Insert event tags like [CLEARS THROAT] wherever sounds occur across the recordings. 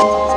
Good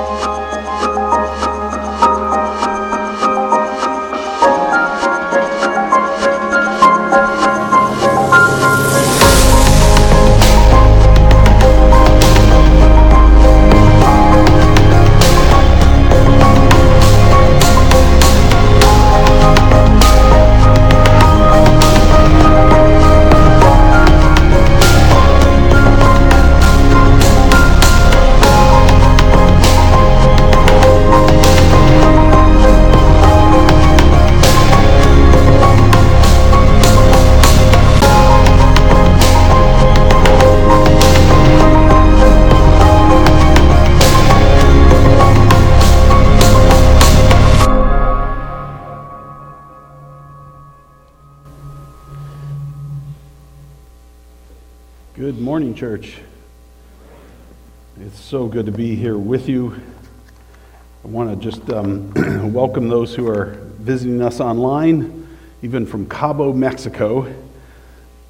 morning, church. It's so good to be here with you. I want to just um, [CLEARS THROAT] welcome those who are visiting us online, even from Cabo, Mexico.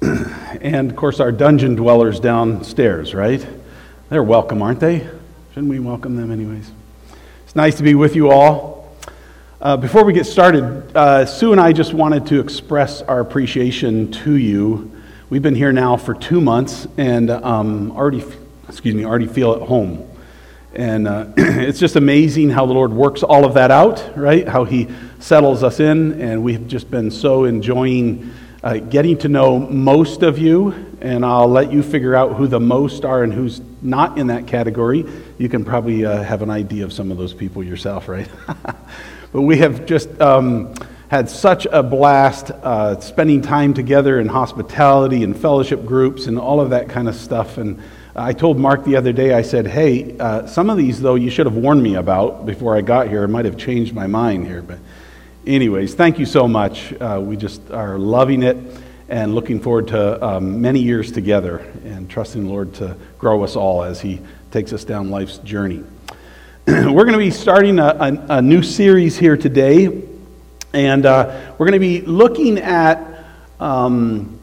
[CLEARS THROAT] and of course, our dungeon dwellers downstairs, right? They're welcome, aren't they? Shouldn't we welcome them, anyways? It's nice to be with you all. Uh, before we get started, uh, Sue and I just wanted to express our appreciation to you We've been here now for two months and um, already, excuse me, already feel at home. And uh, [CLEARS THROAT] it's just amazing how the Lord works all of that out, right? How He settles us in. And we've just been so enjoying uh, getting to know most of you. And I'll let you figure out who the most are and who's not in that category. You can probably uh, have an idea of some of those people yourself, right? [LAUGHS] but we have just. Um, had such a blast uh, spending time together in hospitality and fellowship groups and all of that kind of stuff. And I told Mark the other day, I said, hey, uh, some of these, though, you should have warned me about before I got here. I might have changed my mind here. But, anyways, thank you so much. Uh, we just are loving it and looking forward to um, many years together and trusting the Lord to grow us all as He takes us down life's journey. [CLEARS THROAT] We're going to be starting a, a, a new series here today and uh, we're going to be looking at um,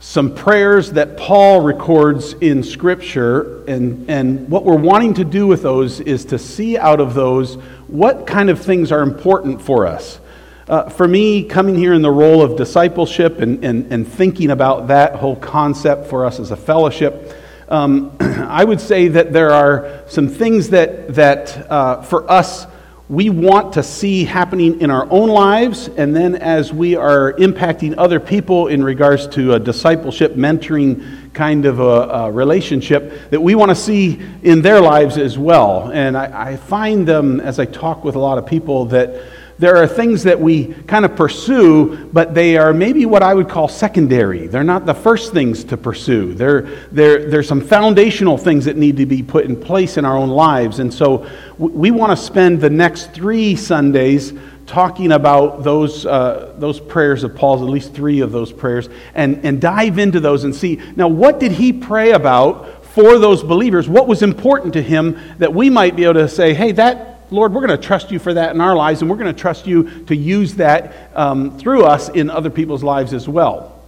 some prayers that Paul records in Scripture. And, and what we're wanting to do with those is to see out of those what kind of things are important for us. Uh, for me, coming here in the role of discipleship and, and, and thinking about that whole concept for us as a fellowship, um, [CLEARS THROAT] I would say that there are some things that, that uh, for us, we want to see happening in our own lives, and then as we are impacting other people in regards to a discipleship, mentoring kind of a, a relationship, that we want to see in their lives as well. And I, I find them, as I talk with a lot of people, that there are things that we kind of pursue, but they are maybe what I would call secondary. They're not the first things to pursue. There, there, there's some foundational things that need to be put in place in our own lives. And so we want to spend the next three Sundays talking about those, uh, those prayers of Paul's, at least three of those prayers, and, and dive into those and see now, what did he pray about for those believers? What was important to him that we might be able to say, hey, that Lord, we're going to trust you for that in our lives, and we're going to trust you to use that um, through us in other people's lives as well.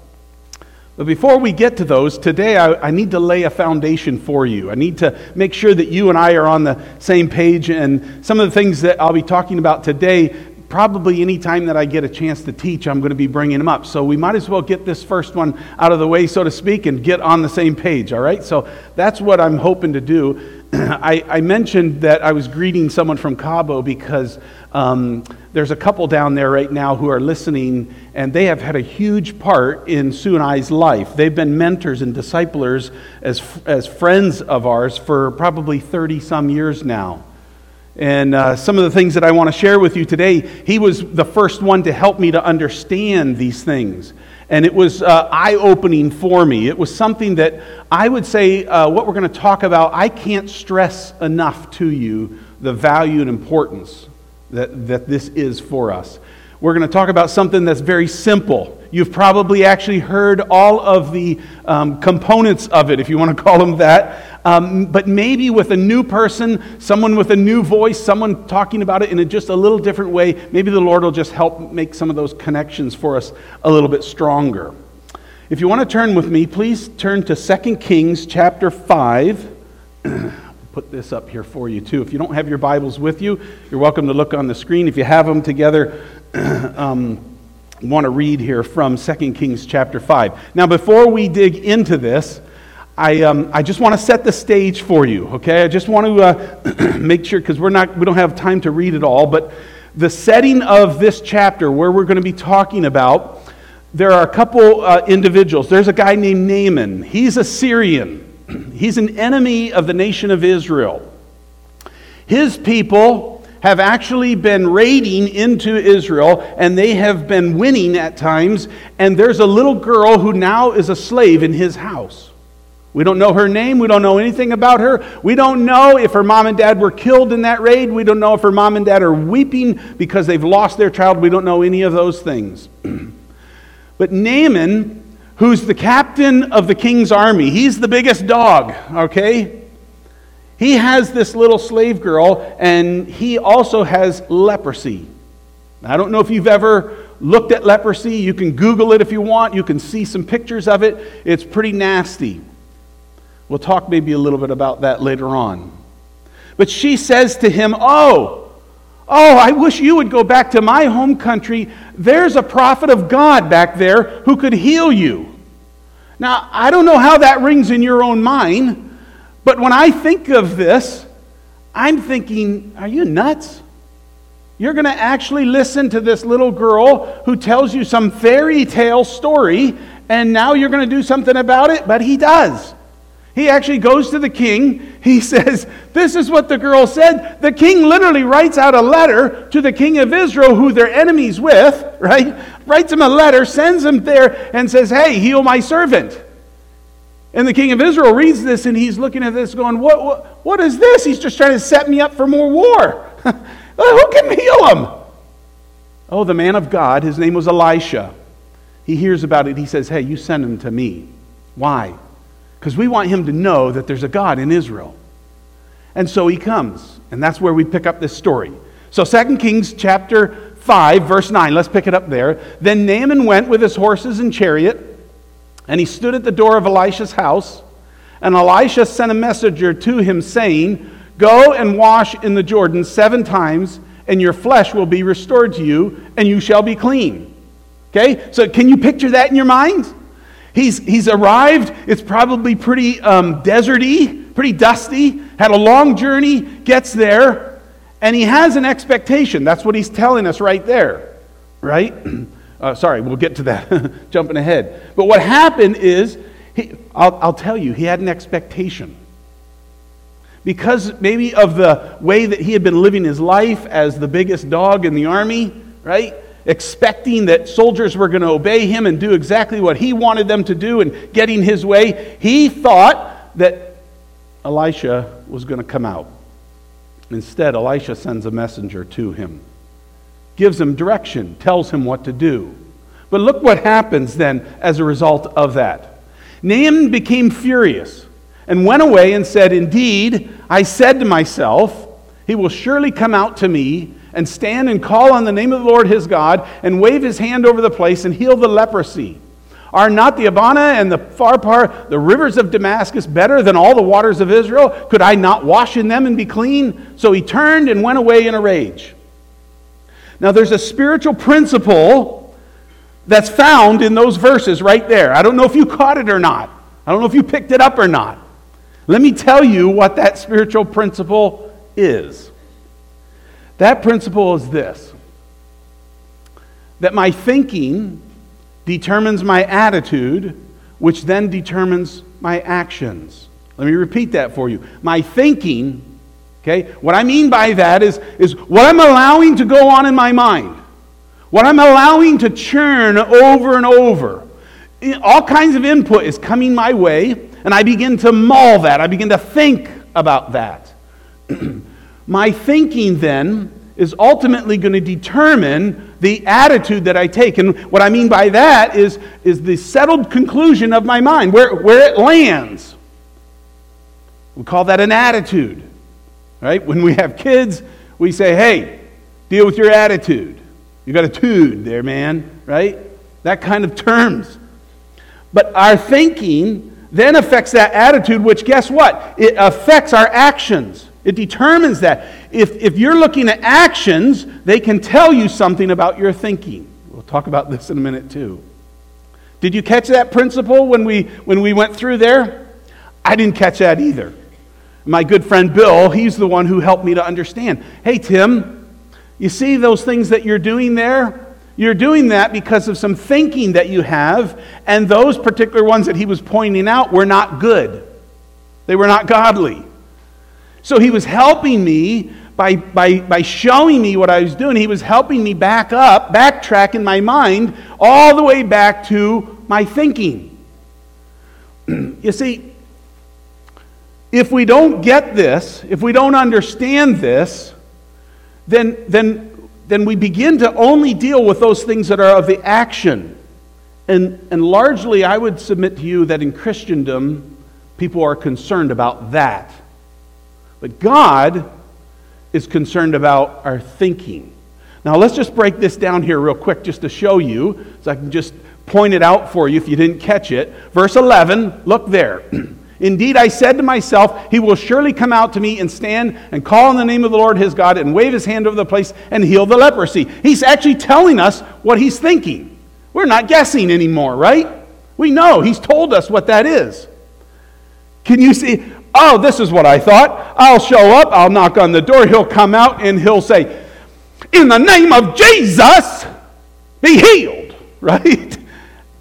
But before we get to those, today I, I, need to lay a foundation for you. I need to make sure that you and I are on the same page. And some of the things that I'll be talking about today, probably any time that I get a chance to teach, I'm going to be bringing them up. So we might as well get this first one out of the way, so to speak, and get on the same page, all right? So that's what I'm hoping to do. [CLEARS THROAT] I, I, mentioned that I was greeting someone from Cabo because um, there's a couple down there right now who are listening, and they have had a huge part in Sue and I's life. They've been mentors and disciplers as, as friends of ours for probably 30 some years now. And uh, some of the things that I want to share with you today, he was the first one to help me to understand these things. And it was uh, eye opening for me. It was something that I would say, uh, what we're going to talk about, I can't stress enough to you the value and importance that, that this is for us. We're going to talk about something that's very simple. You've probably actually heard all of the um, components of it, if you want to [LAUGHS] call them that. Um, but maybe with a new person, someone with a new voice, someone talking about it in a, just a little different way, maybe the Lord will just help make some of those connections for us a little bit stronger. If you want to turn with me, please turn to 2 Kings chapter 5. [CLEARS THROAT] put this up here for you too. If you don't have your Bibles with you, you're welcome to look on the screen. If you have them together, [CLEARS THROAT] um, want to read here from 2 Kings chapter 5. Now, before we dig into this, I, um, I just want to set the stage for you, okay? I just want to uh, [CLEARS THROAT] make sure, because we're not, we don't have time to read it all, but the setting of this chapter, where we're going to be talking about, there are a couple uh, individuals. There's a guy named Naaman. He's a Syrian, [CLEARS THROAT] he's an enemy of the nation of Israel. His people have actually been raiding into Israel and they have been winning at times. And there's a little girl who now is a slave in his house. We don't know her name. We don't know anything about her. We don't know if her mom and dad were killed in that raid. We don't know if her mom and dad are weeping because they've lost their child. We don't know any of those things. [CLEARS THROAT] but Naaman, who's the captain of the king's army, he's the biggest dog, okay? He has this little slave girl, and he also has leprosy. I don't know if you've ever looked at leprosy. You can Google it if you want. You can see some pictures of it. It's pretty nasty. We'll talk maybe a little bit about that later on. But she says to him, Oh, oh, I wish you would go back to my home country. There's a prophet of God back there who could heal you. Now, I don't know how that rings in your own mind, but when I think of this, I'm thinking, Are you nuts? You're going to actually listen to this little girl who tells you some fairy tale story, and now you're going to do something about it? But he does. He actually goes to the king. He [LAUGHS] says, This is what the girl said. The king literally writes out a letter to the king of Israel, who they're enemies with, right? Writes him a letter, sends him there, and says, Hey, heal my servant. And the king of Israel reads this and he's looking at this going, What, what, what is this? He's just trying to set me up for more war. [LAUGHS] Who can heal him? Oh, the man of God, his name was Elisha. He hears about it. He says, Hey, you send him to me. Why? because we want him to know that there's a God in Israel. And so he comes, and that's where we pick up this story. So 2 Kings chapter 5, verse 9, let's pick it up there. Then Naaman went with his horses and chariot, and he stood at the door of Elisha's house. And Elisha sent a messenger to him, saying, Go and wash in the Jordan seven times, and your flesh will be restored to you, and you shall be clean. Okay? So can you picture that in your mind? He's, he's arrived. It's probably pretty um, deserty, pretty dusty, had a long journey, gets there, and he has an expectation. That's what he's telling us right there, right? [CLEARS THROAT] Uh, sorry, we'll get to that, [LAUGHS] jumping ahead. But what happened is, he, I'll, I'll tell you, he had an expectation. Because maybe of the way that he had been living his life as the biggest dog in the army, right? expecting that soldiers were going to obey him and do exactly what he wanted them to do and getting his way, he thought that Elisha was going to come out. Instead, Elisha sends a messenger to him, gives him direction, tells him what to do. But look what happens then as a result of that. Naaman became furious and went away and said, Indeed, I said to myself, He will surely come out to me and stand and call on the name of the Lord his God and wave his hand over the place and heal the leprosy. Are not the Abana and the Pharpar, the rivers of Damascus, better than all the waters of Israel? Could I not wash in them and be clean? So he turned and went away in a rage. Now, there's a spiritual principle that's found in those verses right there. I don't know if you caught it or not. I don't know if you picked it up or not. Let me tell you what that spiritual principle is. That principle is this that my thinking determines my attitude, which then determines my actions. Let me repeat that for you. My thinking, okay, what I mean by that is, is what I'm allowing to go on in my mind, what I'm allowing to churn over and over. All kinds of input is coming my way, and I begin to mull that. I begin to think about that. [CLEARS THROAT] My thinking then is ultimately going to determine the attitude that I take. And what I mean by that is, is the settled conclusion of my mind, where, where it lands. We call that an attitude. Right? When we have kids, we say, hey, deal with your attitude. You got a tude there, man. Right? That kind of terms. But our thinking then affects that attitude, which guess what? It affects our actions. It determines that. If, if you're looking at actions, they can tell you something about your thinking. We'll talk about this in a minute, too. Did you catch that principle when we, when we went through there? I didn't catch that either. My good friend Bill, he's the one who helped me to understand. Hey, Tim, you see those things that you're doing there? You're doing that because of some thinking that you have, and those particular ones that he was pointing out were not good. They were not godly. So he was helping me by, by, by showing me what I was doing. He was helping me back up, backtrack in my mind, all the way back to my thinking. [CLEARS THROAT] you see, if we don't get this, if we don't understand this, then, then, then we begin to only deal with those things that are of the action. And, and largely, I would submit to you that in Christendom, people are concerned about that. But God is concerned about our thinking. Now, let's just break this down here real quick just to show you, so I can just point it out for you if you didn't catch it. Verse 11, look there. [CLEARS THROAT] Indeed, I said to myself, He will surely come out to me and stand and call on the name of the Lord his God and wave his hand over the place and heal the leprosy. He's actually telling us what he's thinking. We're not guessing anymore, right? We know. He's told us what that is. Can you see? Oh, this is what I thought. I'll show up, I'll knock on the door, he'll come out, and he'll say, In the name of Jesus, be healed, [LAUGHS] right?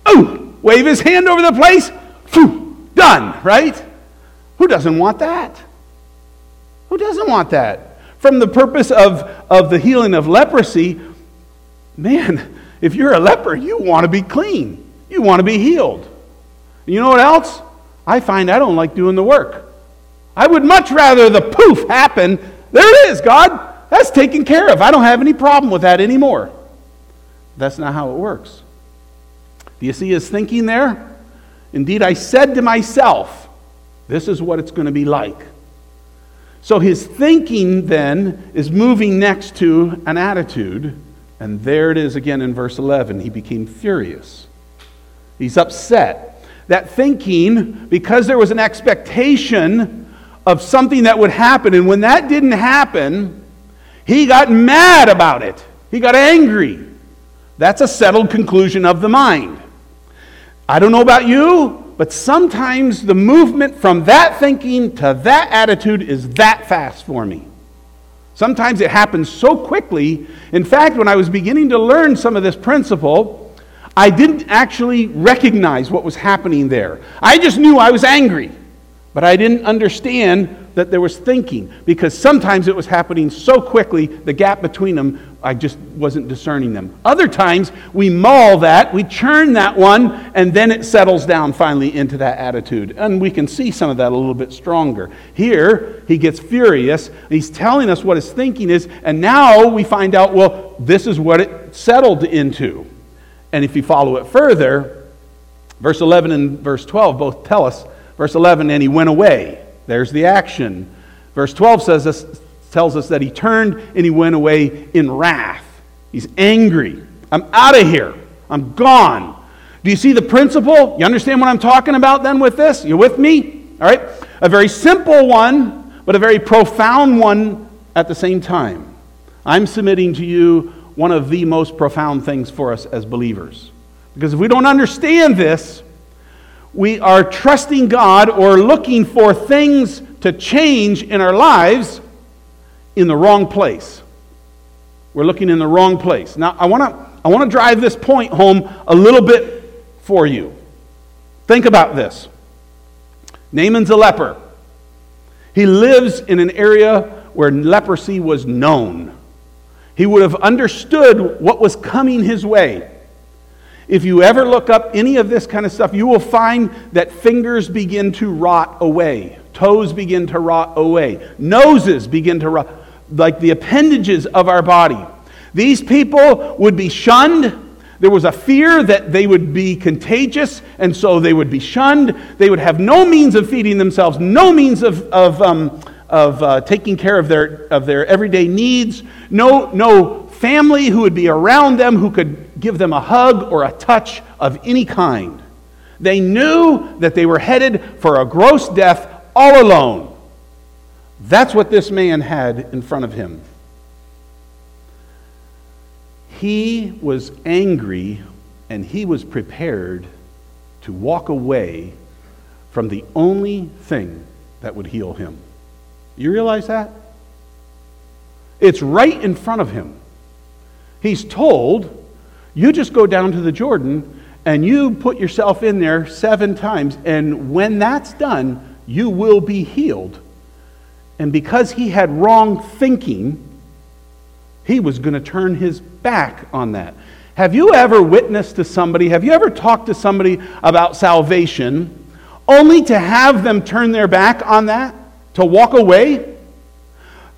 Oh, wave his hand over the place, Phew, done, right? Who doesn't want that? Who doesn't want that? From the purpose of, of the healing of leprosy, man, [LAUGHS] if you're a leper, you want to be clean. You want to be healed. You know what else? I find I don't like doing the work. I would much rather the poof happen. There it is, God. That's taken care of. I don't have any problem with that anymore. That's not how it works. Do you see his thinking there? Indeed, I said to myself, this is what it's going to be like. So his thinking then is moving next to an attitude. And there it is again in verse 11. He became furious. He's upset. That thinking, because there was an expectation of something that would happen. And when that didn't happen, he got mad about it. He got angry. That's a settled conclusion of the mind. I don't know about you, but sometimes the movement from that thinking to that attitude is that fast for me. Sometimes it happens so quickly. In fact, when I was beginning to learn some of this principle, I didn't actually recognize what was happening there. I just knew I was angry. But I didn't understand that there was thinking because sometimes it was happening so quickly, the gap between them, I just wasn't discerning them. Other times, we maul that, we churn that one, and then it settles down finally into that attitude. And we can see some of that a little bit stronger. Here, he gets furious. He's telling us what his thinking is, and now we find out, well, this is what it settled into. And if you follow it further, verse 11 and verse 12 both tell us Verse 11, and he went away. There's the action. Verse 12 says this, tells us that he turned and he went away in wrath. He's angry. I'm out of here. I'm gone. Do you see the principle? You understand what I'm talking about then with this? You with me? All right? A very simple one, but a very profound one at the same time. I'm submitting to you one of the most profound things for us as believers. Because if we don't understand this, we are trusting God or looking for things to change in our lives in the wrong place. We're looking in the wrong place. Now, I want to I want to drive this point home a little bit for you. Think about this. Naaman's a leper. He lives in an area where leprosy was known. He would have understood what was coming his way. If you ever look up any of this kind of stuff, you will find that fingers begin to rot away, toes begin to rot away, noses begin to rot, like the appendages of our body. These people would be shunned. There was a fear that they would be contagious, and so they would be shunned. They would have no means of feeding themselves, no means of, of, um, of uh, taking care of their, of their everyday needs, no, no family who would be around them who could give them a hug or a touch of any kind. They knew that they were headed for a gross death all alone. That's what this man had in front of him. He was angry and he was prepared to walk away from the only thing that would heal him. You realize that? It's right in front of him. He's told, you just go down to the Jordan and you put yourself in there seven times, and when that's done, you will be healed. And because he had wrong thinking, he was going to turn his back on that. Have you ever witnessed to somebody, have you ever talked to somebody about salvation only to have them turn their back on that, to walk away?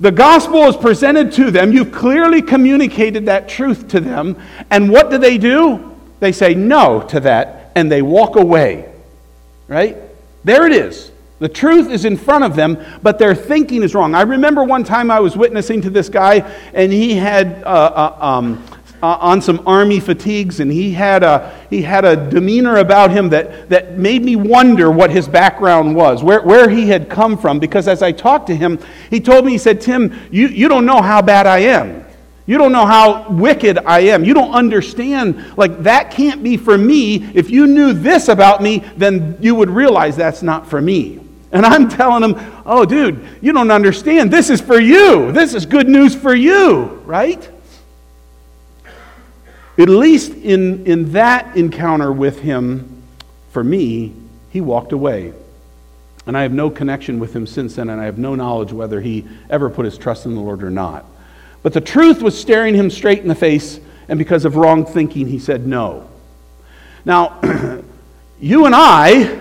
The gospel is presented to them. You've clearly communicated that truth to them. And what do they do? They say no to that and they walk away. Right? There it is. The truth is in front of them, but their thinking is wrong. I remember one time I was witnessing to this guy, and he had uh, uh, um, uh, on some army fatigues, and he had a, he had a demeanor about him that, that made me wonder what his background was, where, where he had come from. Because as I talked to him, he told me, he said, Tim, you, you don't know how bad I am. You don't know how wicked I am. You don't understand. Like, that can't be for me. If you knew this about me, then you would realize that's not for me. And I'm telling him, oh, dude, you don't understand. This is for you. This is good news for you, right? At least in, in that encounter with him, for me, he walked away. And I have no connection with him since then, and I have no knowledge whether he ever put his trust in the Lord or not. But the truth was staring him straight in the face, and because of wrong thinking, he said no. Now, [CLEARS THROAT] you and I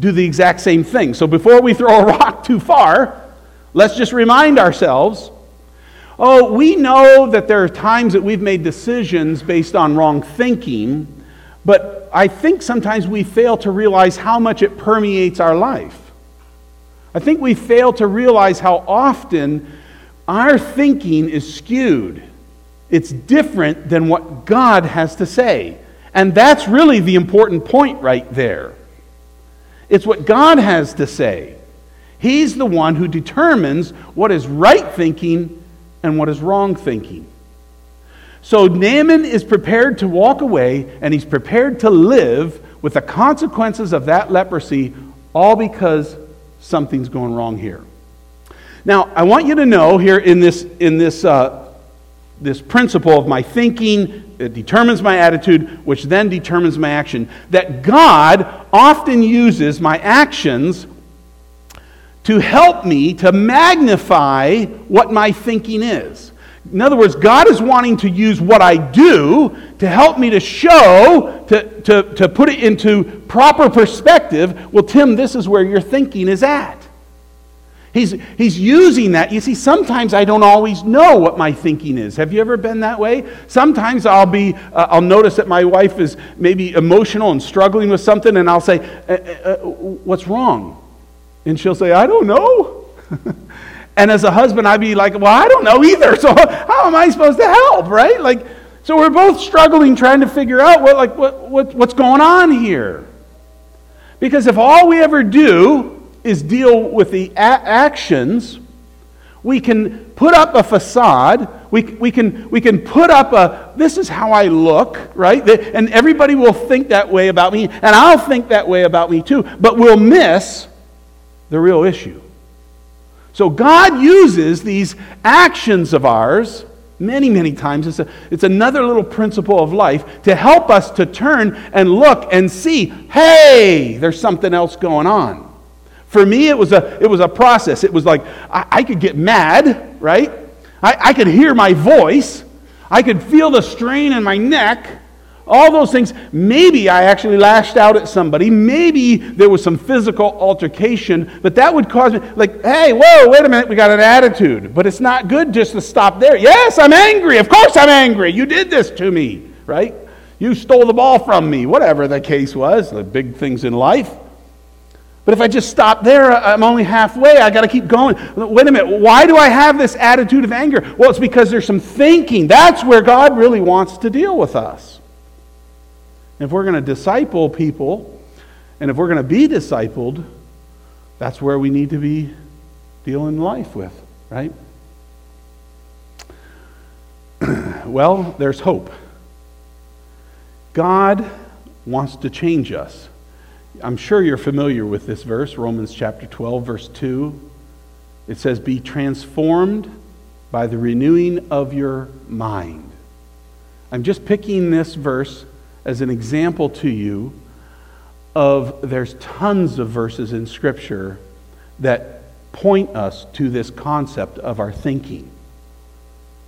do the exact same thing. So before we throw a rock too far, let's just remind ourselves Oh, we know that there are times that we've made decisions based on wrong thinking, but I think sometimes we fail to realize how much it permeates our life. I think we fail to realize how often our thinking is skewed. It's different than what God has to say. And that's really the important point right there. It's what God has to say. He's the one who determines what is right thinking and what is wrong thinking. So Naaman is prepared to walk away and he's prepared to live with the consequences of that leprosy, all because something's going wrong here. Now, I want you to know here in this, in this, uh, this principle of my thinking, it determines my attitude, which then determines my action, that God often uses my actions to help me to magnify what my thinking is. In other words, God is wanting to use what I do to help me to show, to, to, to put it into proper perspective. Well, Tim, this is where your thinking is at. He's, he's using that. You see, sometimes I don't always know what my thinking is. Have you ever been that way? Sometimes I'll be, uh, I'll notice that my wife is maybe emotional and struggling with something, and I'll say, uh, uh, uh What's wrong? And she'll say, I don't know. [LAUGHS] and as a husband, I'd be like, Well, I don't know either. [LAUGHS] So how am I supposed to help, right? Like, so we're both struggling trying to figure out what, like, what, what, what's going on here. Because if all we ever do is deal with the a- actions, we can put up a facade. We, we, can, we can put up a, this is how I look, right? And everybody will think that way about me, and I'll think that way about me too. But we'll miss the real issue. So God uses these actions of ours many, many times. It's, a, it's another little principle of life to help us to turn and look and see hey, there's something else going on. For me, it was a, it was a process. It was like I, I could get mad, right? I, I could hear my voice, I could feel the strain in my neck all those things. Maybe I actually lashed out at somebody. Maybe there was some physical altercation, but that would cause me, like, hey, whoa, wait a minute, we got an attitude. But it's not good just to stop there. Yes, I'm angry. Of course I'm angry. You did this to me, right? You stole the ball from me, whatever the case was, the big things in life. But if I just stop there, I'm only halfway. I got to keep going. Wait a minute. Why do I have this attitude of anger? Well, it's because there's some thinking. That's where God really wants to deal with us. If we're going to disciple people And if we're going to be discipled, that's where we need to be dealing life with, right? [CLEARS THROAT] well, there's hope. God wants to change us. I'm sure you're familiar with this verse, Romans chapter 12, verse 2. It says, Be transformed by the renewing of your mind. I'm just picking this verse as an example to you of there's tons of verses in Scripture that point us to this concept of our thinking.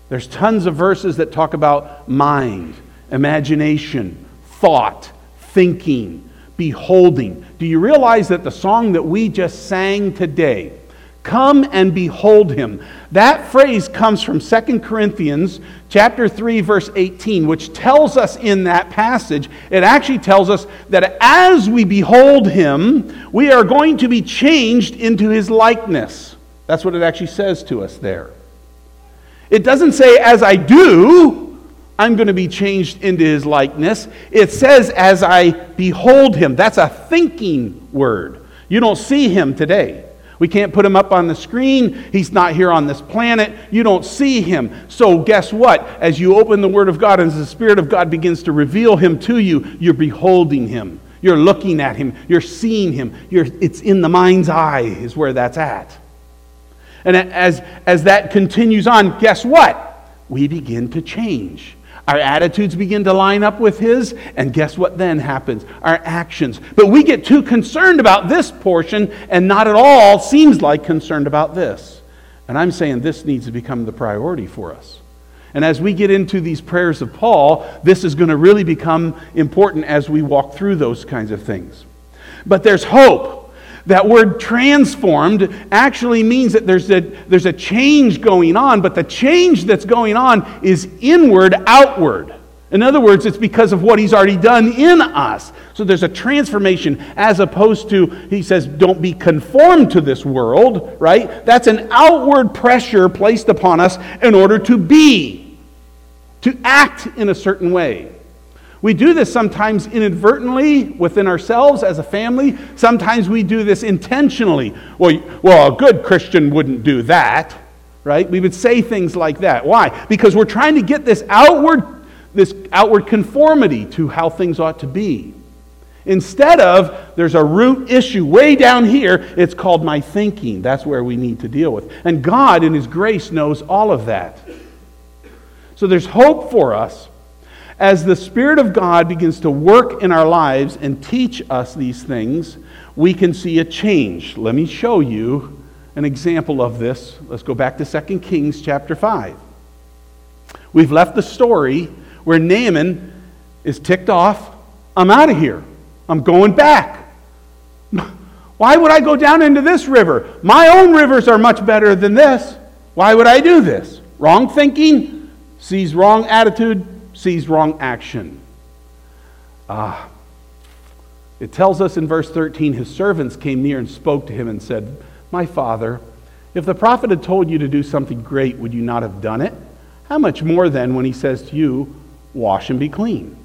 There's tons of verses that talk about mind, imagination, thought, thinking, beholding. Do you realize that the song that we just sang today, Come and behold him. That phrase comes from 2 Corinthians chapter 3 verse 18, which tells us in that passage, it actually tells us that as we behold him, we are going to be changed into his likeness. That's what it actually says to us there. It doesn't say as I do, I'm going to be changed into his likeness. It says as I behold him. That's a thinking word. You don't see him today. We can't put him up on the screen. He's not here on this planet. You don't see him. So, guess what? As you open the Word of God and as the Spirit of God begins to reveal him to you, you're beholding him. You're looking at him. You're seeing him. You're, it's in the mind's eye, is where that's at. And as, as that continues on, guess what? We begin to change. Our attitudes begin to line up with His, and guess what then happens? Our actions. But we get too concerned about this portion and not at all seems like concerned about this. And I'm saying this needs to become the priority for us. And as we get into these prayers of Paul, this is going to really become important as we walk through those kinds of things. But there's hope. That word transformed actually means that there's a, there's a change going on, but the change that's going on is inward, outward. In other words, it's because of what he's already done in us. So there's a transformation as opposed to, he says, don't be conformed to this world, right? That's an outward pressure placed upon us in order to be, to act in a certain way. We do this sometimes inadvertently within ourselves as a family. Sometimes we do this intentionally. Well, well, a good Christian wouldn't do that, right? We would say things like that. Why? Because we're trying to get this outward, this outward conformity to how things ought to be. Instead of, there's a root issue way down here, it's called my thinking. That's where we need to deal with. And God, in His grace, knows all of that. So there's hope for us as the Spirit of God begins to work in our lives and teach us these things, we can see a change. Let me show you an example of this. Let's go back to 2 Kings chapter 5. We've left the story where Naaman is ticked off. I'm out of here. I'm going back. [LAUGHS] Why would I go down into this river? My own rivers are much better than this. Why would I do this? Wrong thinking, sees wrong attitude, sees wrong action. Ah. It tells us in verse 13 his servants came near and spoke to him and said, My father, if the prophet had told you to do something great, would you not have done it? How much more then when he says to you, Wash and be clean?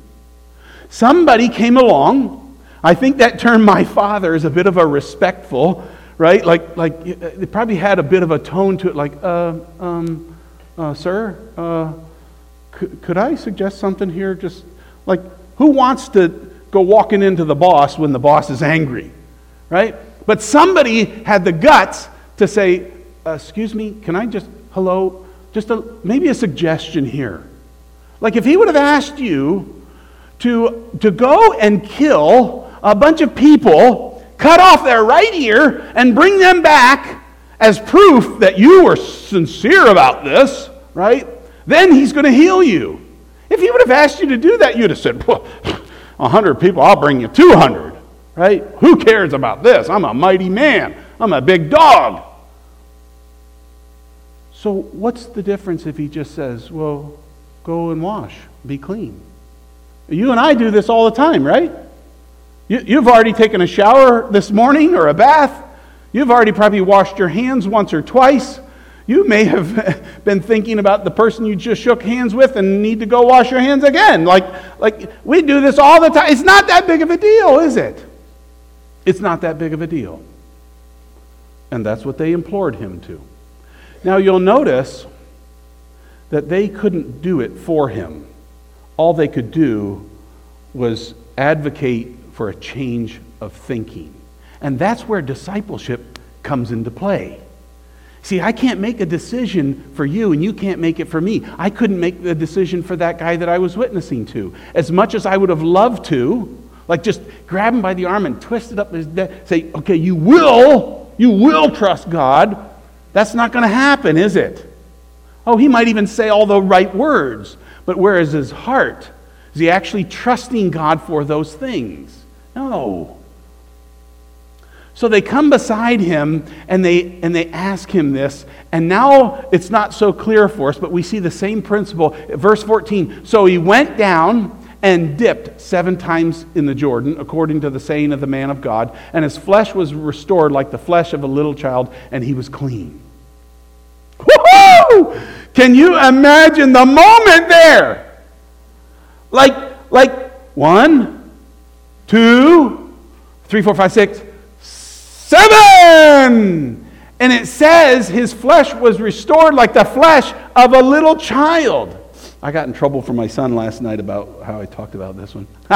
Somebody came along. I think that term, my father, is a bit of a respectful, right? Like, like it probably had a bit of a tone to it, like, uh, um, uh, sir, uh, could, I suggest something here? Just like, who wants to go walking into the boss when the boss is angry, right? But somebody had the guts to say, uh, Excuse me, can I just, hello, just a, maybe a suggestion here. Like if he would have asked you to, to go and kill a bunch of people, cut off their right ear, and bring them back as proof that you were sincere about this, right? Then he's going to heal you. If he would have asked you to do that, you'd have said, well, 100 people, I'll bring you 200, right? Who cares about this? I'm a mighty man, I'm a big dog. So, what's the difference if he just says, well, go and wash, be clean? You and I do this all the time, right? You, have already taken a shower this morning or a bath. You've already probably washed your hands once or twice. You may have [LAUGHS] been thinking about the person you just shook hands with and need to go wash your hands again. Like, like we do this all the time. It's not that big of a deal, is it? It's not that big of a deal. And that's what they implored him to. Now you'll notice that they couldn't do it for him. All they could do was advocate for a change of thinking. And that's where discipleship comes into play. See, I can't make a decision for you, and you can't make it for me. I couldn't make the decision for that guy that I was witnessing to. As much as I would have loved to, like just grab him by the arm and twist it up his neck, say, okay, you will, you will trust God. That's not going to happen, is it? Oh, he might even say all the right words, but where is his heart? Is he actually trusting God for those things? No. So they come beside him and they, and they ask him this. And now it's not so clear for us, but we see the same principle. Verse 14 So he went down and dipped seven times in the Jordan, according to the saying of the man of God, and his flesh was restored like the flesh of a little child, and he was clean. Woohoo! Can you imagine the moment there? Like, like one, two, three, four, five, six, seven. And it says his flesh was restored like the flesh of a little child. I got in trouble for my son last night about how I talked about this one. [LAUGHS]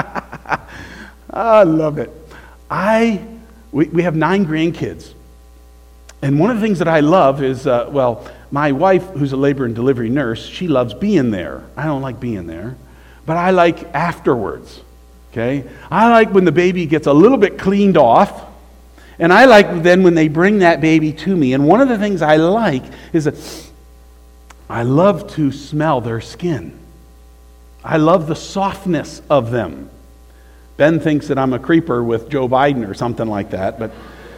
I love it. I, we, we have nine grandkids. And one of the things that I love is, uh, well, my wife, who's a labor and delivery nurse, she loves being there. I don't like being there, but I like afterwards. Okay? I like when the baby gets a little bit cleaned off. And I like then when they bring that baby to me. And one of the things I like is that I love to smell their skin. I love the softness of them. Ben thinks that I'm a creeper with Joe Biden or something like that, but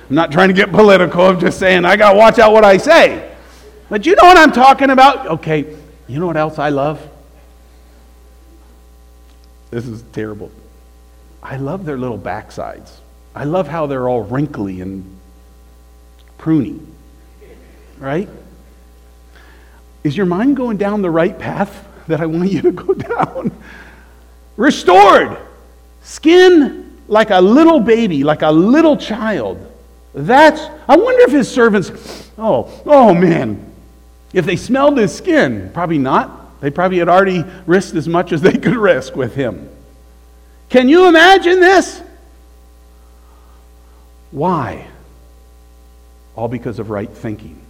I'm not trying to get political. I'm just saying I got to watch out what I say. But you know what I'm talking about? Okay, you know what else I love? This is terrible. I love their little backsides. I love how they're all wrinkly and pruny. Right? Is your mind going down the right path [LAUGHS] that I want you to go down? Restored. Skin like a little baby, like a little child. That's, I wonder if his servants, oh, oh man, if they smelled his skin, probably not. They probably had already risked as much as they could risk with him. Can you imagine this? Why? All because of right thinking.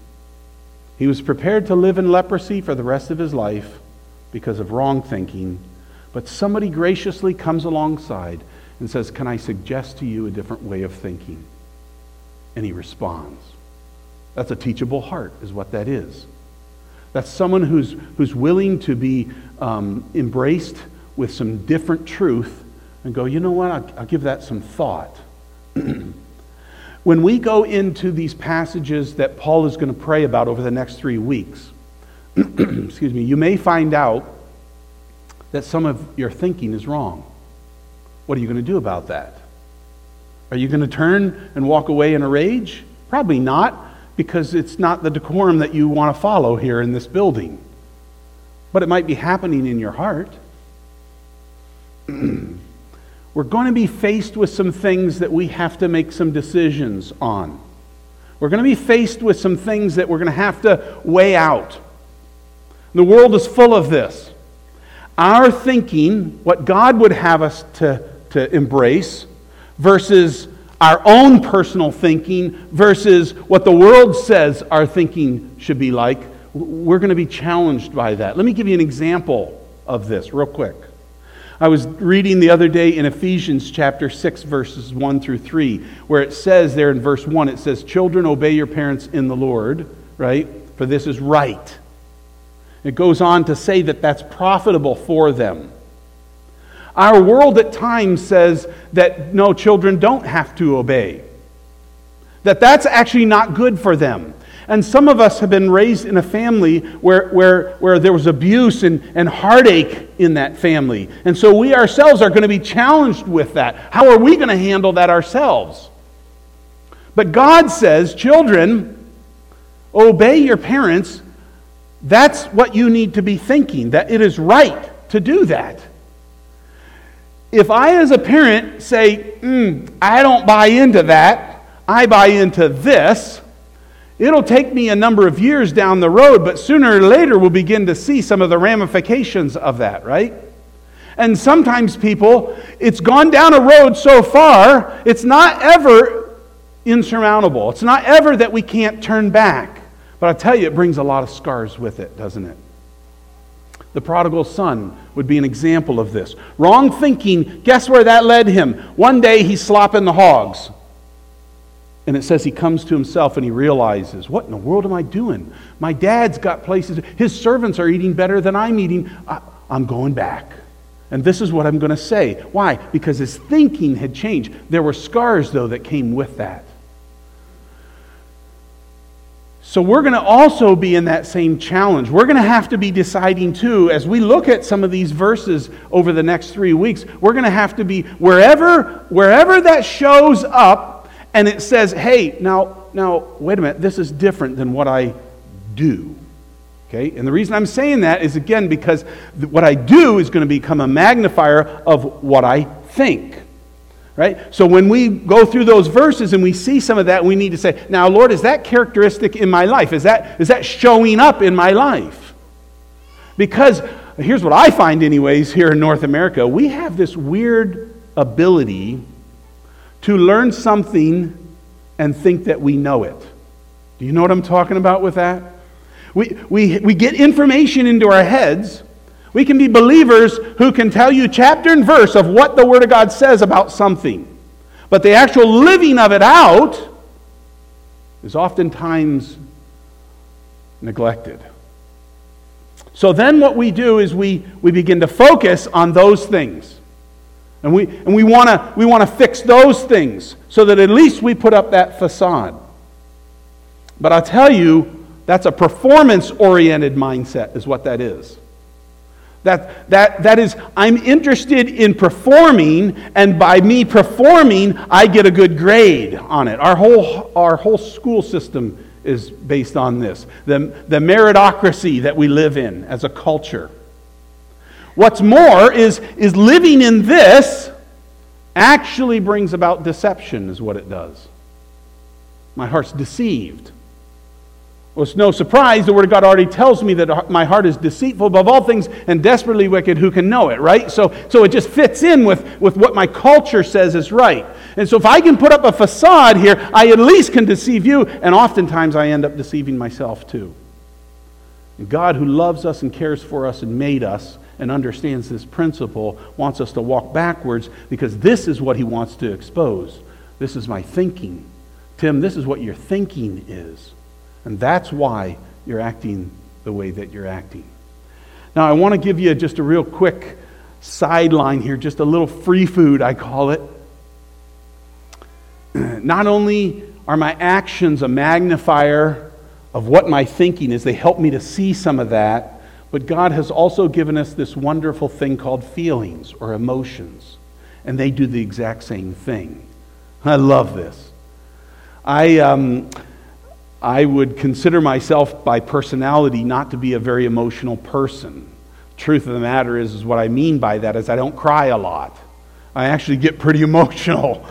He was prepared to live in leprosy for the rest of his life because of wrong thinking, but somebody graciously comes alongside and says, Can I suggest to you a different way of thinking? And he responds. That's a teachable heart, is what that is. That's someone who's, who's willing to be um, embraced with some different truth and go, you know what, I'll, I'll give that some thought. [CLEARS THROAT] when we go into these passages that Paul is going to pray about over the next three weeks, [CLEARS THROAT] excuse me, you may find out that some of your thinking is wrong. What are you going to do about that? Are you going to turn and walk away in a rage? Probably not because it's not the decorum that you want to follow here in this building. But it might be happening in your heart. [CLEARS THROAT] We're going to be faced with some things that we have to make some decisions on. We're going to be faced with some things that we're going to have to weigh out. The world is full of this. Our thinking, what God would have us to, to embrace, versus our own personal thinking versus what the world says our thinking should be like, we're going to be challenged by that. Let me give you an example of this, real quick. I was reading the other day in Ephesians chapter 6, verses 1 through 3, where it says there in verse 1, it says, Children, obey your parents in the Lord, right? For this is right. It goes on to say that that's profitable for them. Our world at times says that no, children don't have to obey, that that's actually not good for them. And some of us have been raised in a family where, where, where there was abuse and, and heartache in that family. And so we ourselves are going to be challenged with that. How are we going to handle that ourselves? But God says, children, obey your parents. That's what you need to be thinking, that it is right to do that. if I, as a parent, say, mm, I don't buy into that, I buy into this, it'll take me a number of years down the road, but sooner or later we'll begin to see some of the ramifications of that, right? And sometimes people, it's gone down a road so far, it's not ever insurmountable. It's not ever that we can't turn back. But I tell you, it brings a lot of scars with it, doesn't it? The prodigal son would be an example of this. Wrong thinking, guess where that led him? One day he's slopping the hogs. And it says he comes to himself and he realizes, what in the world am I doing? My dad's got places, his servants are eating better than I'm eating. I, am going back. And this is what I'm going to say. Why? Because his thinking had changed. There were scars, though, that came with that. So we're going to also be in that same challenge. We're going to have to be deciding too, as we look at some of these verses over the next three weeks, we're going to have to be wherever, wherever that shows up and it says, hey, now, now, wait a minute, this is different than what I do. Okay? And the reason I'm saying that is again because what I do is going to become a magnifier of what I think right? So when we go through those verses and we see some of that, we need to say, now, Lord, is that characteristic in my life? Is that, is that showing up in my life? Because here's what I find, anyways, here in North America we have this weird ability to learn something and think that we know it. Do you know what I'm talking about with that? We, we, we get information into our heads we can be believers who can tell you chapter and verse of what the Word of God says about something. But the actual living of it out is oftentimes neglected. So then what we do is we, we begin to focus on those things. And we, and we want to we wanna fix those things so that at least we put up that facade. But I'll tell you, that's a performance oriented mindset, is what that is. That, that, that is, I'm interested in performing, and by me performing, I get a good grade on it. Our whole, our whole school system is based on this the, the meritocracy that we live in as a culture. What's more is, is living in this actually brings about deception, is what it does. My heart's deceived. Well, it's no surprise the Word of God already tells me that my heart is deceitful above all things and desperately wicked. Who can know it, right? So, so it just fits in with, with what my culture says is right. And so if I can put up a facade here, I at least can deceive you, and oftentimes I end up deceiving myself too. And God, who loves us and cares for us and made us and understands this principle, wants us to walk backwards because this is what He wants to expose. This is my thinking. Tim, this is what your thinking is. And that's why you're acting the way that you're acting. Now, I want to give you just a real quick sideline here, just a little free food, I call it. [CLEARS THROAT] Not only are my actions a magnifier of what my thinking is, they help me to see some of that, but God has also given us this wonderful thing called feelings or emotions, and they do the exact same thing. I love this. I, um, I would consider myself by personality not to be a very emotional person. Truth of the matter is, is what I mean by that is I don't cry a lot. I actually get pretty [LAUGHS] emotional.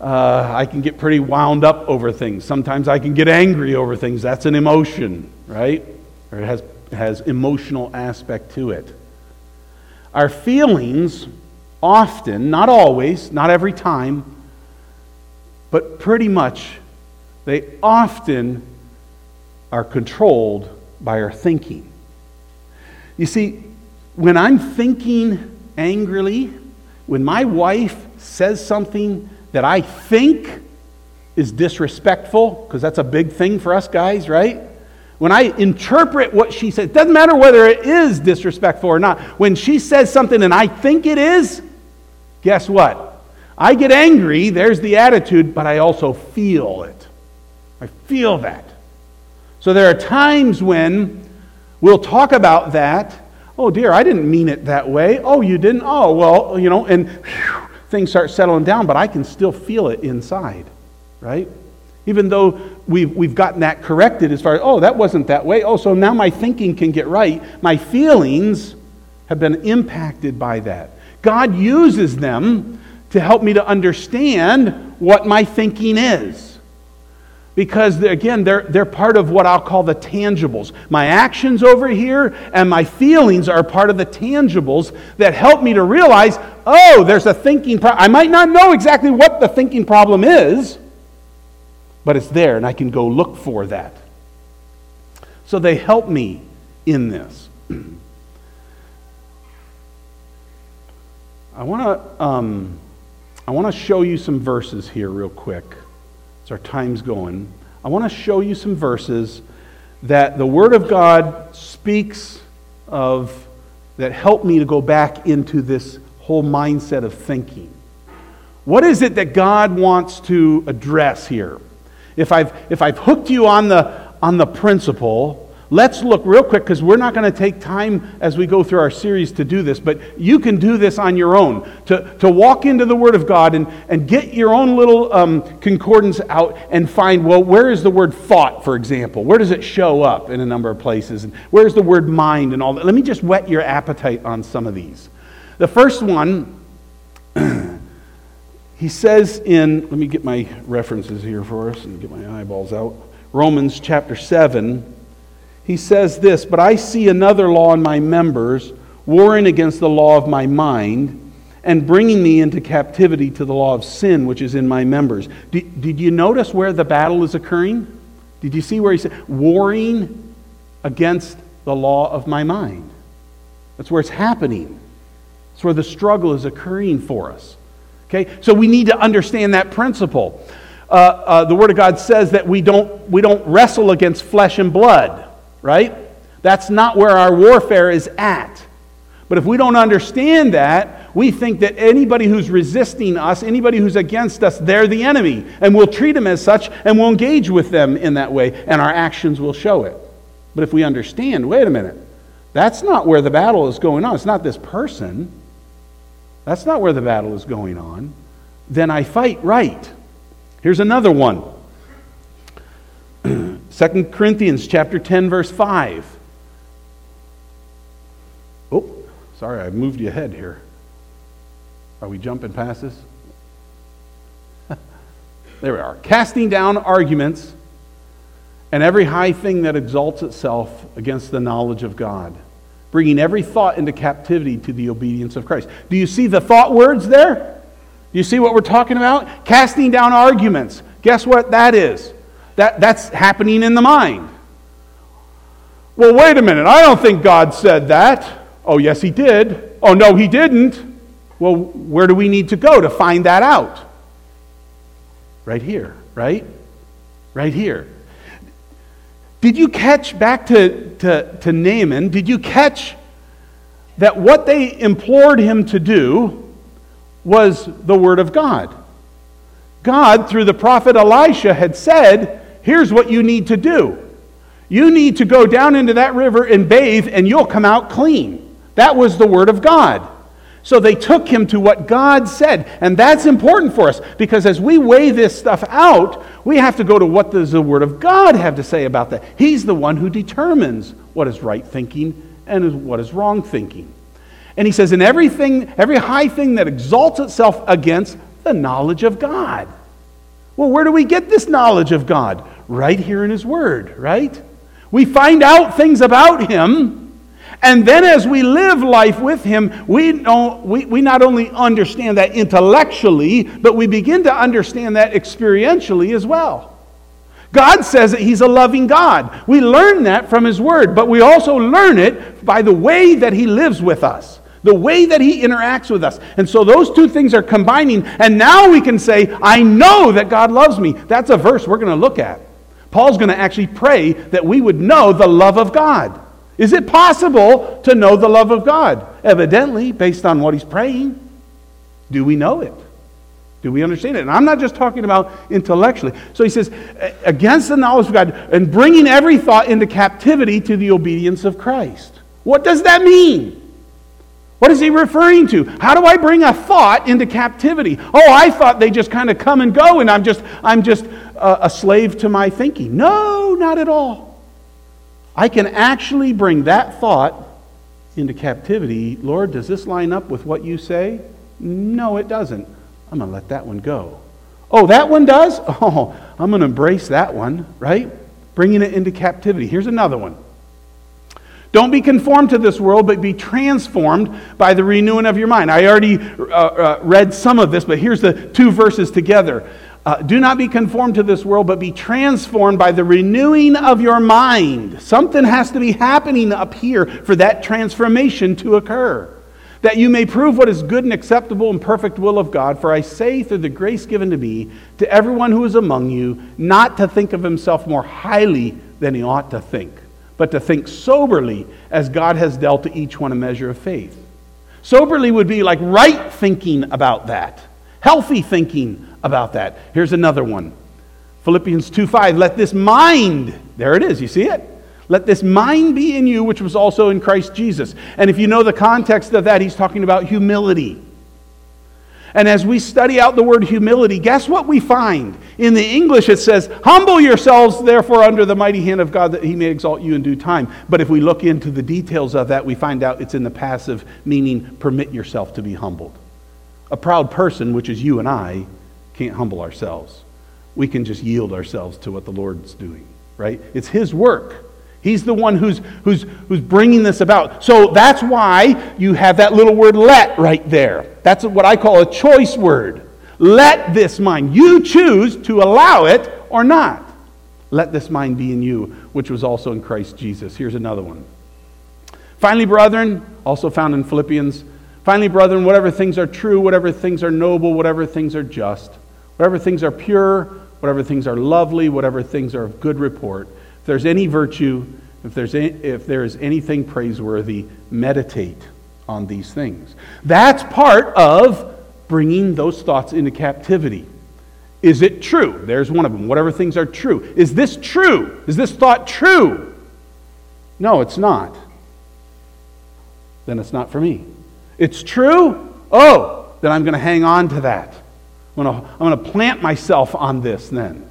Uh, I can get pretty wound up over things. Sometimes I can get angry over things. That's an emotion, right? Or it has, has emotional aspect to it. Our feelings often, not always, not every time, but pretty much they often are controlled by our thinking. You see, when I'm thinking angrily, when my wife says something that I think is disrespectful, because that's a big thing for us guys, right? When I interpret what she says, it doesn't matter whether it is disrespectful or not. When she says something and I think it is, guess what? I get angry, there's the attitude, but I also feel it. I feel that. So there are times when we'll talk about that. Oh, dear, I didn't mean it that way. Oh, you didn't? Oh, well, you know, and whew, things start settling down, but I can still feel it inside, right? Even though we've, we've gotten that corrected as far as, oh, that wasn't that way. Oh, so now my thinking can get right. My feelings have been impacted by that. God uses them to help me to understand what my thinking is. Because, again, they're, they're part of what I'll call the tangibles. My actions over here and my feelings are part of the tangibles that help me to realize oh, there's a thinking problem. I might not know exactly what the thinking problem is, but it's there, and I can go look for that. So they help me in this. [CLEARS THROAT] I want to um, I want to show you some verses here real quick as our time's going. I want to show you some verses that the Word of God speaks of that help me to go back into this whole mindset of thinking. What is it that God wants to address here? If I've, if I've hooked you on the, on the principle, Let's look real quick because we're not going to take time as we go through our series to do this, but you can do this on your own. To, to walk into the Word of God and, and get your own little um, concordance out and find, well, where is the word thought, for example? Where does it show up in a number of places? And where's the word mind and all that? Let me just whet your appetite on some of these. The first one, [CLEARS THROAT] he says in, let me get my references here for us and get my eyeballs out. Romans chapter 7 he says this But I see another law in my members, warring against the law of my mind, and bringing me into captivity to the law of sin which is in my members. Did, did you notice where the battle is occurring? Did you see where he said, warring against the law of my mind? That's where it's happening. That's where the struggle is occurring for us. Okay? So we need to understand that principle. Uh, uh, the Word of God says that we don't, we don't wrestle against flesh and blood right? That's not where our warfare is at. But if we don't understand that, we think that anybody who's resisting us, anybody who's against us, they're the enemy. And we'll treat them as such and we'll engage with them in that way, and our actions will show it. But if we understand, wait a minute, that's not where the battle is going on. It's not this person. That's not where the battle is going on. Then I fight right. Here's another one. [CLEARS THROAT] 2 Corinthians chapter 10 verse 5. Oh, sorry, I moved you ahead here. Are we jumping past this? [LAUGHS] there we are. Casting down arguments and every high thing that exalts itself against the knowledge of God, bringing every thought into captivity to the obedience of Christ. Do you see the thought words there? Do you see what we're talking about? Casting down arguments. Guess what that is? That, that's happening in the mind. Well, wait a minute. I don't think God said that. Oh, yes, He did. Oh, no, He didn't. Well, where do we need to go to find that out? Right here, right? Right here. Did you catch, back to, to, to Naaman, did you catch that what they implored him to do was the Word of God? God, through the prophet Elisha, had said, here's what you need to do. You need to go down into that river and bathe, and you'll come out clean. That was the word of God. So they took him to what God said. And that's important for us because as we weigh this stuff out, we have to go to what does the Word of God have to say about that. He's the one who determines what is right thinking and what is wrong thinking. And he says, in everything, every high thing that exalts itself against the knowledge of God. Well, where do we get this knowledge of God? right here in His Word, right? We find out things about Him, and then as we live life with Him, we, know, we, we not only understand that intellectually, but we begin to understand that experientially as well. God says that He's a loving God. We learn that from His Word, but we also learn it by the way that He lives with us the way that he interacts with us. And so those two things are combining, and now we can say, I know that God loves me. That's a verse we're going to look at. Paul's going to actually pray that we would know the love of God. Is it possible to know the love of God? Evidently, based on what he's praying. Do we know it? Do we understand it? And I'm not just talking about intellectually. So he says, against the knowledge of God and bringing every thought into captivity to the obedience of Christ. What does that mean? What is he referring to? How do I bring a thought into captivity? Oh, I thought they just kind of come and go and I'm just I'm just a, a slave to my thinking. No, not at all. I can actually bring that thought into captivity, Lord, does this line up with what you say? No, it doesn't. I'm going to let that one go. Oh, that one does? [LAUGHS] Oh, I'm going to embrace that one, right? Bringing it into captivity. Here's another one. Don't be conformed to this world, but be transformed by the renewing of your mind. I already uh, uh, read some of this, but here's the two verses together. Uh, do not be conformed to this world, but be transformed by the renewing of your mind. Something has to be happening up here for that transformation to occur. That you may prove what is good and acceptable and perfect will of God. For I say, through the grace given to me, to everyone who is among you, not to think of himself more highly than he ought to think, but to think soberly as God has dealt to each one a measure of faith. Soberly would be like right thinking about that, healthy thinking about that. Here's another one Philippians 2 5. Let this mind, there it is, you see it? Let this mind be in you, which was also in Christ Jesus. And if you know the context of that, he's talking about humility. And as we study out the word humility, guess what we find? In the English, it says, Humble yourselves, therefore, under the mighty hand of God, that he may exalt you in due time. But if we look into the details of that, we find out it's in the passive, meaning permit yourself to be humbled. A proud person, which is you and I, can't humble ourselves. We can just yield ourselves to what the Lord's doing, right? It's His work. He's the one who's, who's, who's bringing this about. So that's why you have that little word let right there. That's what I call a choice word. Let this mind. You choose to allow it or not. Let this mind be in you, which was also in Christ Jesus. Here's another one. Finally, brethren, also found in Philippians, finally, brethren, whatever things are true, whatever things are noble, whatever things are just, whatever things are pure, whatever things are lovely, whatever things are of good report, if there's any virtue, if, there's any, if there is anything praiseworthy, meditate on these things. That's part of bringing those thoughts into captivity. Is it true? There's one of them. Whatever things are true. Is this true? Is this thought true? No, it's not. Then it's not for me. It's true? Oh, then I'm going to hang on to that. I'm going to, I'm going to plant myself on this then.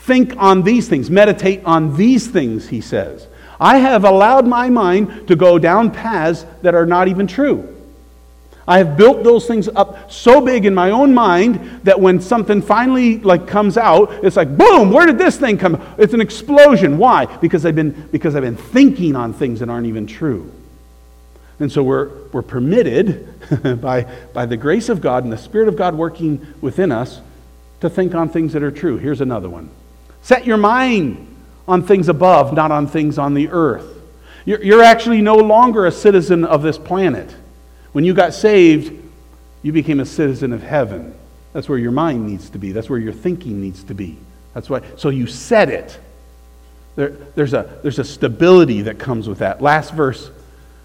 Think on these things, meditate on these things, he says. I have allowed my mind to go down paths that are not even true. I have built those things up so big in my own mind that when something finally like comes out, it's like boom, where did this thing come? It's an explosion. Why? Because I've been because I've been thinking on things that aren't even true. And so we're, we're permitted [LAUGHS] by, by the grace of God and the Spirit of God working within us to think on things that are true. Here's another one Set your mind on things above, not on things on the earth. You're, you're actually no longer a citizen of this planet. When you got saved, you became a citizen of heaven. That's where your mind needs to be. That's where your thinking needs to be. That's why. So you set it. There, there's, a, there's a stability that comes with that. Last verse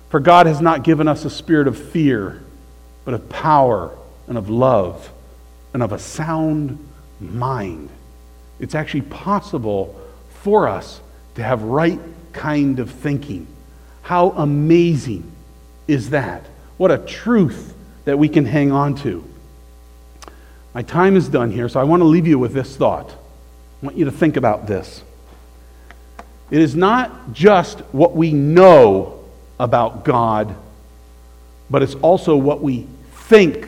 For God has not given us a spirit of fear, but of power and of love and of a sound mind. It's actually possible for us to have right kind of thinking. How amazing is that? What a truth that we can hang on to. My time is done here, so I want to leave you with this thought. I want you to think about this. It is not just what we know about God, but it's also what we think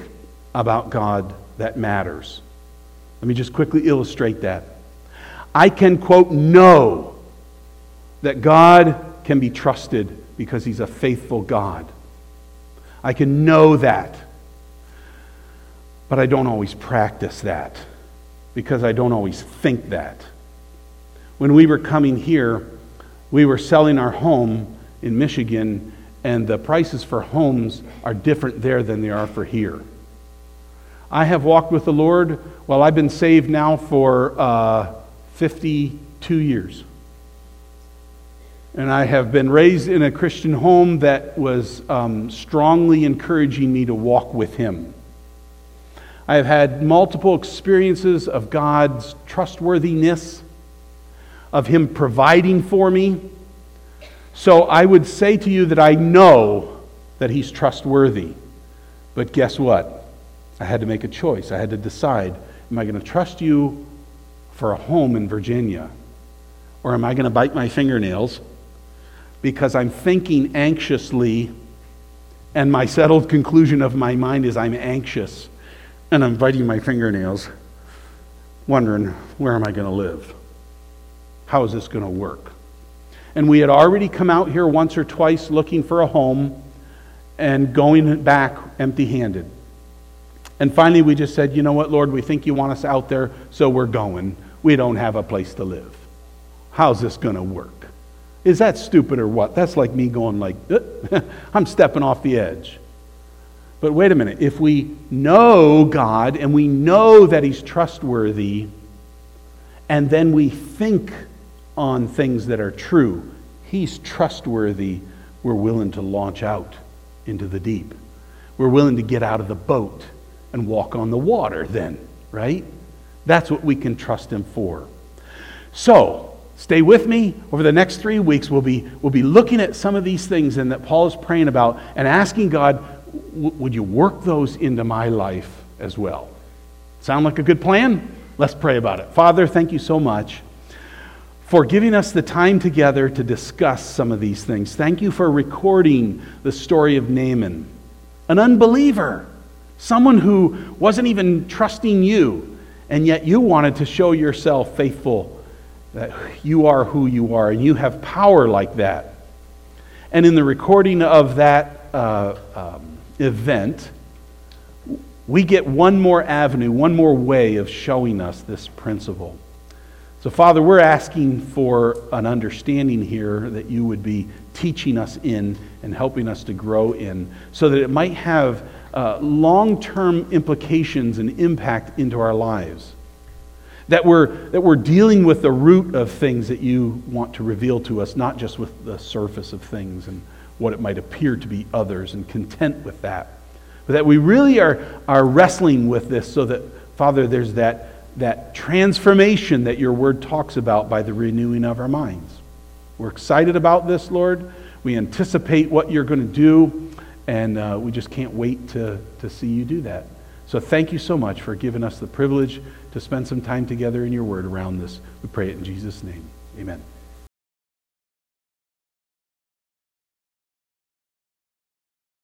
about God that matters. Let me just quickly illustrate that. I can, quote, know that God can be trusted because he's a faithful God. I can know that. But I don't always practice that because I don't always think that. When we were coming here, we were selling our home in Michigan, and the prices for homes are different there than they are for here. I have walked with the Lord. Well, I've been saved now for uh, 52 years. And I have been raised in a Christian home that was um, strongly encouraging me to walk with Him. I have had multiple experiences of God's trustworthiness, of Him providing for me. So I would say to you that I know that He's trustworthy. But guess what? I had to make a choice. I had to decide am I going to trust you for a home in Virginia? Or am I going to bite my fingernails because I'm thinking anxiously And my settled conclusion of my mind is I'm anxious and I'm biting my fingernails, wondering, where am I going to live? How is this going to work? And we had already come out here once or twice looking for a home and going back empty handed. And finally, we just said, you know what, Lord, we think you want us out there, so we're going. We don't have a place to live. How's this going to work? Is that stupid or what? That's like me going like, uh, [LAUGHS] I'm stepping off the edge. But wait a minute. If we know God and we know that He's trustworthy, and then we think on things that are true, He's trustworthy, we're willing to launch out into the deep. We're willing to get out of the boat and walk on the water, then, right? That's what we can trust Him for. So, stay with me. Over the next three weeks, we'll be, we'll be looking at some of these things and that Paul is praying about and asking God, would you work those into my life as well? Sound like a good plan? Let's pray about it. Father, thank you so much for giving us the time together to discuss some of these things. Thank you for recording the story of Naaman, an unbeliever, someone who wasn't even trusting you, and yet you wanted to show yourself faithful, that you are who you are, and you have power like that. And in the recording of that uh, um, event, we get one more avenue, one more way of showing us this principle. So, Father, we're asking for an understanding here that you would be teaching us in and helping us to grow in so that it might have uh, long term implications and impact into our lives. That we're, that we're dealing with the root of things that you want to reveal to us, not just with the surface of things and what it might appear to be others and content with that. But that we really are, are wrestling with this so that, Father, there's that that transformation that your word talks about by the renewing of our minds. We're excited about this, Lord. We anticipate what you're going to do, and uh, we just can't wait to, to see you do that. So thank you so much for giving us the privilege to spend some time together in your word around this. We pray it in Jesus' name. Amen.